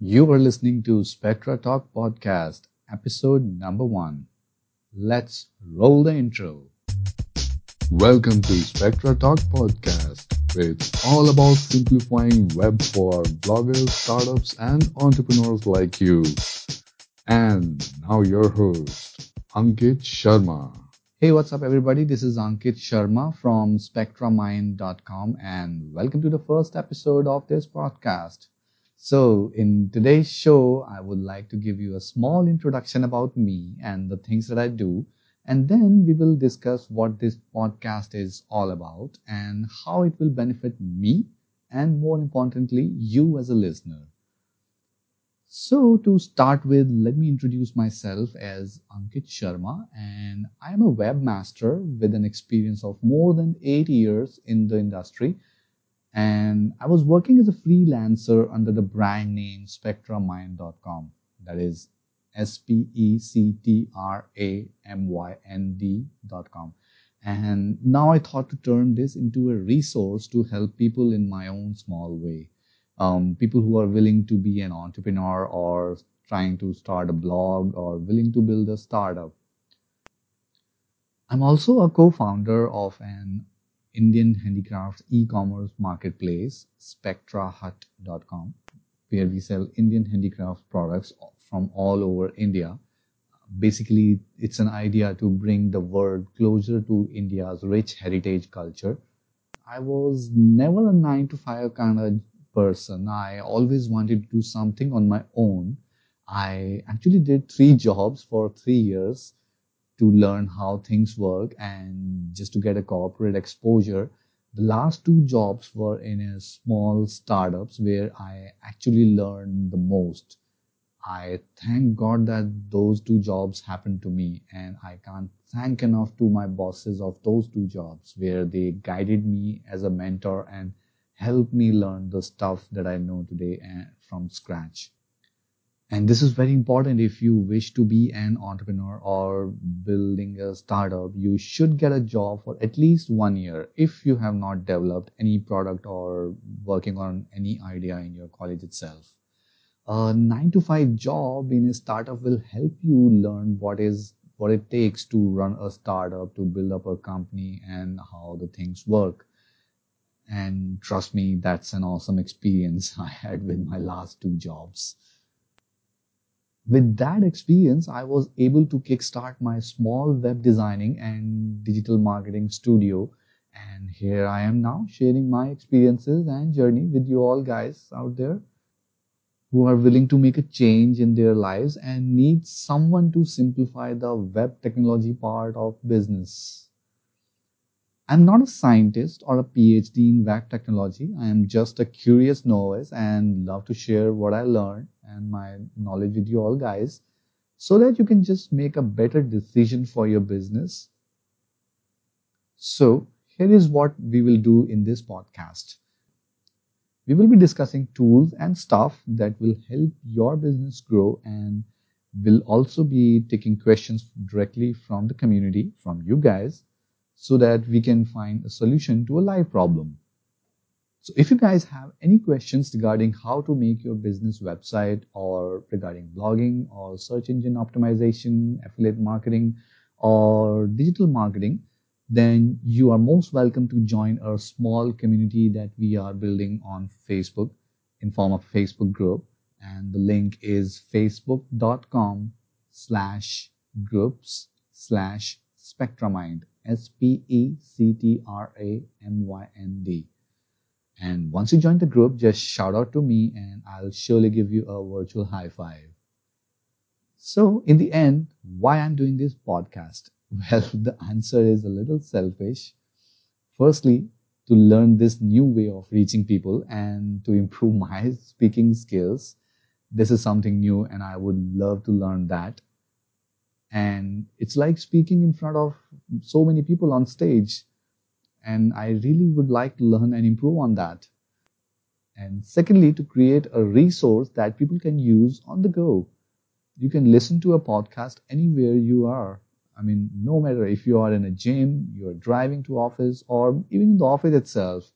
You are listening to Spectra Talk Podcast, episode number one. Let's roll the intro. Welcome to Spectra Talk Podcast, where it's all about simplifying web for bloggers, startups, and entrepreneurs like you. And now your host, Ankit Sharma. Hey, what's up, everybody? This is Ankit Sharma from SpectraMynd.com, and welcome to the first episode of this podcast. So, in today's show, I would like to give you a small introduction about me and the things that I do, and then we will discuss what this podcast is all about and how it will benefit me and, more importantly, you as a listener. So, to start with, let me introduce myself as Ankit Sharma, and I am a webmaster with an experience of more than eight years in the industry. And I was working as a freelancer under the brand name SpectraMynd.com. That is S P E C T R A M Y N D.com. And now I thought to turn this into a resource to help people in my own small way um, people who are willing to be an entrepreneur or trying to start a blog or willing to build a startup. I'm also a co-founder of an Indian handicrafts e-commerce marketplace, spectrahut.com, where we sell Indian handicraft products from all over India. Basically, it's an idea to bring the world closer to India's rich heritage culture. I was never a nine to five kind of person. I always wanted to do something on my own. I actually did three jobs for three years to learn how things work and just to get a corporate exposure. The last two jobs were in a small startups where I actually learned the most. I thank God that those two jobs happened to me and I can't thank enough to my bosses of those two jobs where they guided me as a mentor and helped me learn the stuff that I know today eh, from scratch. And this is very important if you wish to be an entrepreneur or building a startup. You should get a job for at least one year if you have not developed any product or working on any idea in your college itself. A nine to five job in a startup will help you learn what is what it takes to run a startup, to build up a company and how the things work. And trust me, that's an awesome experience I had with my last two jobs. With that experience, I was able to kickstart my small web designing and digital marketing studio. And here I am now sharing my experiences and journey with you all guys out there who are willing to make a change in their lives and need someone to simplify the web technology part of business. I'm not a scientist or a PhD in web technology. I am just a curious novice and love to share what I learned and my knowledge with you all guys so that you can just make a better decision for your business. So, here is what we will do in this podcast. We will be discussing tools and stuff that will help your business grow and we'll also be taking questions directly from the community, from you guys so that we can find a solution to a live problem. So if you guys have any questions regarding how to make your business website or regarding blogging or search engine optimization, affiliate marketing or digital marketing, then you are most welcome to join our small community that we are building on Facebook in form of Facebook group. And the link is facebook.com slash groups slash spectramynd S P E C T R A M Y N D. And once you join the group, just shout out to me and I'll surely give you a virtual high five. So, in the end, why I'm doing this podcast? Well, the answer is a little selfish. Firstly, to learn this new way of reaching people and to improve my speaking skills. This is something new and I would love to learn that and it's like speaking in front of so many people on stage. And i really would like to learn and improve on that. And secondly to create a resource that people can use on the go. You can listen to a podcast anywhere you are. I mean no matter if you are in a gym you're driving to office or even in the office itself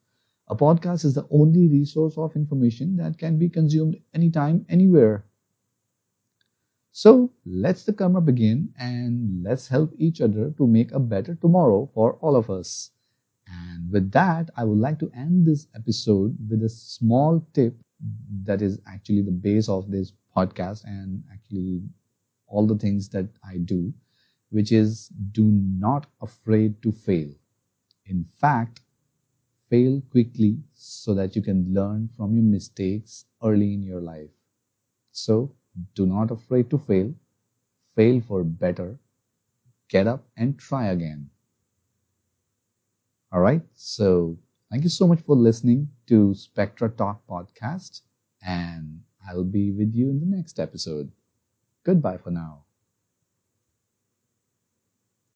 A podcast is the only resource of information that can be consumed anytime, anywhere. So let's the karma begin and let's help each other to make a better tomorrow for all of us. And with that, I would like to end this episode with a small tip that is actually the base of this podcast and actually all the things that I do, which is do not afraid to fail. In fact, fail quickly so that you can learn from your mistakes early in your life. So do not afraid to fail. Fail for better. Get up and try again. All right. So thank you so much for listening to Spectra Talk podcast and I'll be with you in the next episode. Goodbye for now.